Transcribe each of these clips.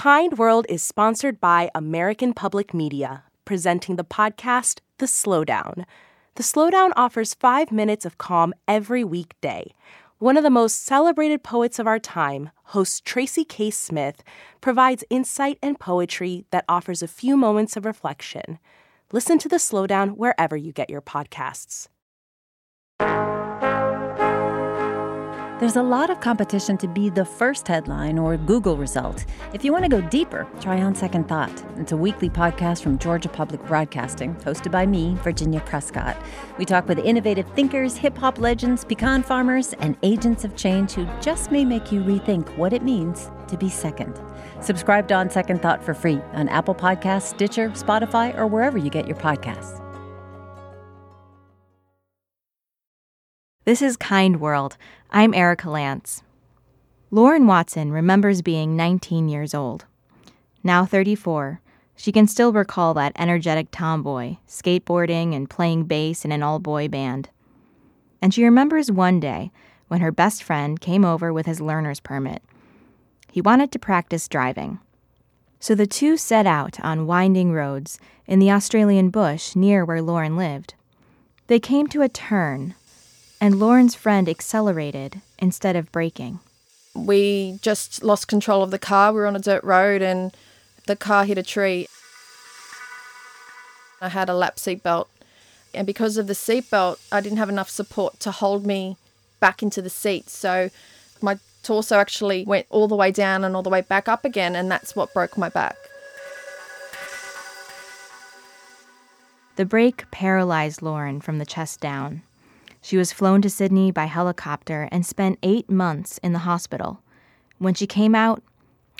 Kind World is sponsored by American Public Media, presenting the podcast The Slowdown. The Slowdown offers five minutes of calm every weekday. One of the most celebrated poets of our time, host Tracy K. Smith, provides insight and poetry that offers a few moments of reflection. Listen to The Slowdown wherever you get your podcasts. There's a lot of competition to be the first headline or Google result. If you want to go deeper, try On Second Thought. It's a weekly podcast from Georgia Public Broadcasting, hosted by me, Virginia Prescott. We talk with innovative thinkers, hip hop legends, pecan farmers, and agents of change who just may make you rethink what it means to be second. Subscribe to On Second Thought for free on Apple Podcasts, Stitcher, Spotify, or wherever you get your podcasts. This is Kind World. I'm Erika Lantz. Lauren Watson remembers being 19 years old. Now 34, she can still recall that energetic tomboy, skateboarding and playing bass in an all boy band. And she remembers one day when her best friend came over with his learner's permit. He wanted to practice driving. So the two set out on winding roads in the Australian bush near where Lauren lived. They came to a turn and Lauren's friend accelerated instead of braking. We just lost control of the car. We were on a dirt road and the car hit a tree. I had a lap seatbelt, and because of the seatbelt, I didn't have enough support to hold me back into the seat. So my torso actually went all the way down and all the way back up again, and that's what broke my back. The break paralyzed Lauren from the chest down. She was flown to Sydney by helicopter and spent eight months in the hospital. When she came out,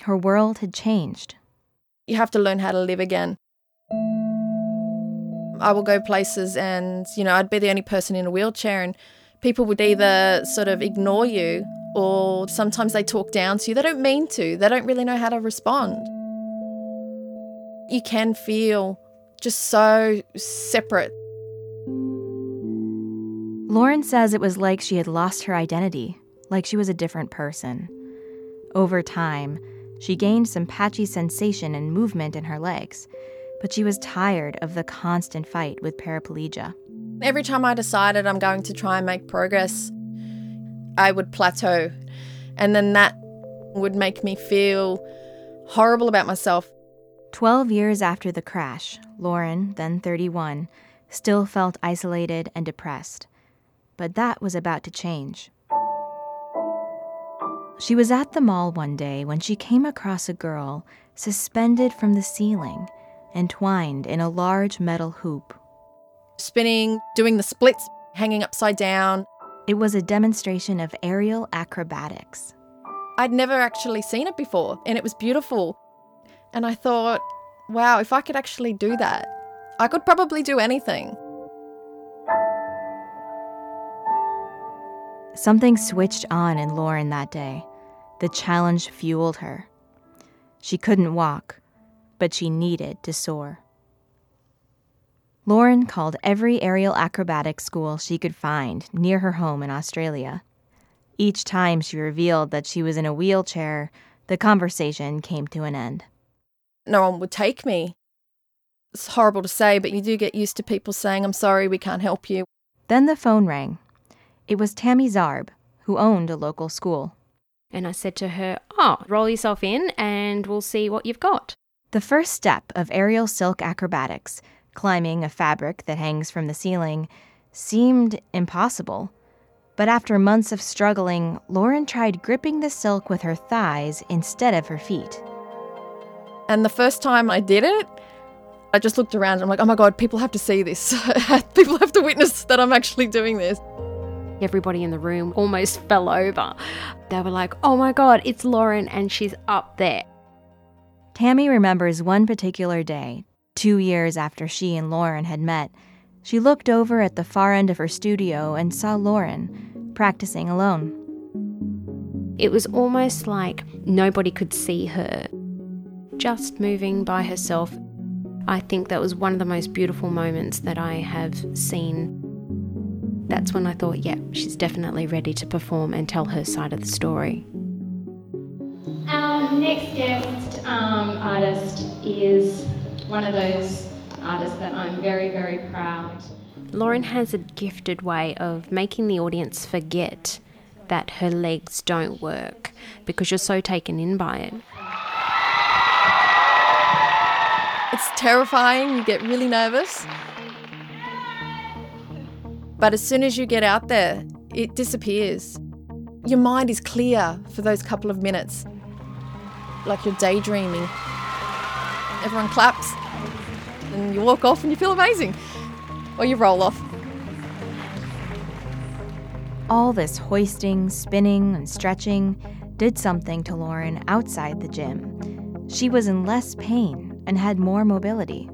her world had changed. You have to learn how to live again. I will go places and, you know, I'd be the only person in a wheelchair, and people would either sort of ignore you or sometimes they talk down to you. They don't mean to, they don't really know how to respond. You can feel just so separate Lauren says it was like she had lost her identity, like she was a different person. Over time, she gained some patchy sensation and movement in her legs, but she was tired of the constant fight with paraplegia. Every time I decided I'm going to try and make progress, I would plateau. And then that would make me feel horrible about myself. Twelve years after the crash, Lauren, then 31, still felt isolated and depressed but that was about to change. She was at the mall one day when she came across a girl suspended from the ceiling, entwined in a large metal hoop. Spinning, doing the splits, hanging upside down. It was a demonstration of aerial acrobatics. I'd never actually seen it before, and it was beautiful. And I thought, wow, if I could actually do that, I could probably do anything. Something switched on in Lauren that day. The challenge fueled her. She couldn't walk, but she needed to soar. Lauren called every aerial acrobatics school she could find near her home in Australia. Each time she revealed that she was in a wheelchair, the conversation came to an end. No one would take me. It's horrible to say, but you do get used to people saying, I'm sorry, we can't help you. Then the phone rang. It was Tammy Zarb, who owned a local school. And I said to her, Oh, roll yourself in and we'll see what you've got. The first step of aerial silk acrobatics, climbing a fabric that hangs from the ceiling, seemed impossible. But after months of struggling, Lauren tried gripping the silk with her thighs instead of her feet. And the first time I did it, I just looked around and I'm like, oh my God, people have to see this. people have to witness that I'm actually doing this. Everybody in the room almost fell over. They were like, oh my God, it's Lauren and she's up there. Tammy remembers one particular day, two years after she and Lauren had met. She looked over at the far end of her studio and saw Lauren practicing alone. It was almost like nobody could see her, just moving by herself. I think that was one of the most beautiful moments that I have seen that's when I thought, yeah, she's definitely ready to perform and tell her side of the story. Our next guest um, artist is one of those artists that I'm very, very proud. Lauren has a gifted way of making the audience forget that her legs don't work because you're so taken in by it. It's terrifying, you get really nervous. But as soon as you get out there, it disappears. Your mind is clear for those couple of minutes, like you're daydreaming. Everyone claps, and you walk off and you feel amazing. Or you roll off. All this hoisting, spinning, and stretching did something to Lauren outside the gym. She was in less pain and had more mobility.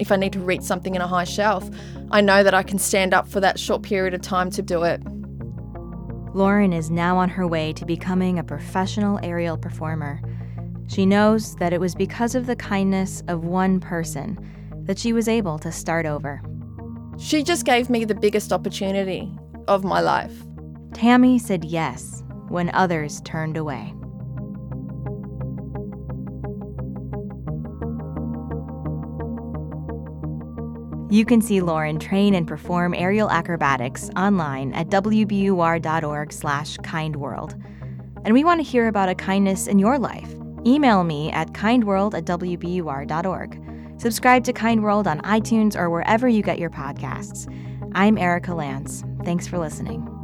If I need to reach something in a high shelf, I know that I can stand up for that short period of time to do it. Lauren is now on her way to becoming a professional aerial performer. She knows that it was because of the kindness of one person that she was able to start over. She just gave me the biggest opportunity of my life. Tammy said yes when others turned away. You can see Lauren train and perform aerial acrobatics online at wbur.org slash kindworld. And we want to hear about a kindness in your life. Email me at kindworld at wbur.org. Subscribe to Kind World on iTunes or wherever you get your podcasts. I'm Erika Lantz. Thanks for listening.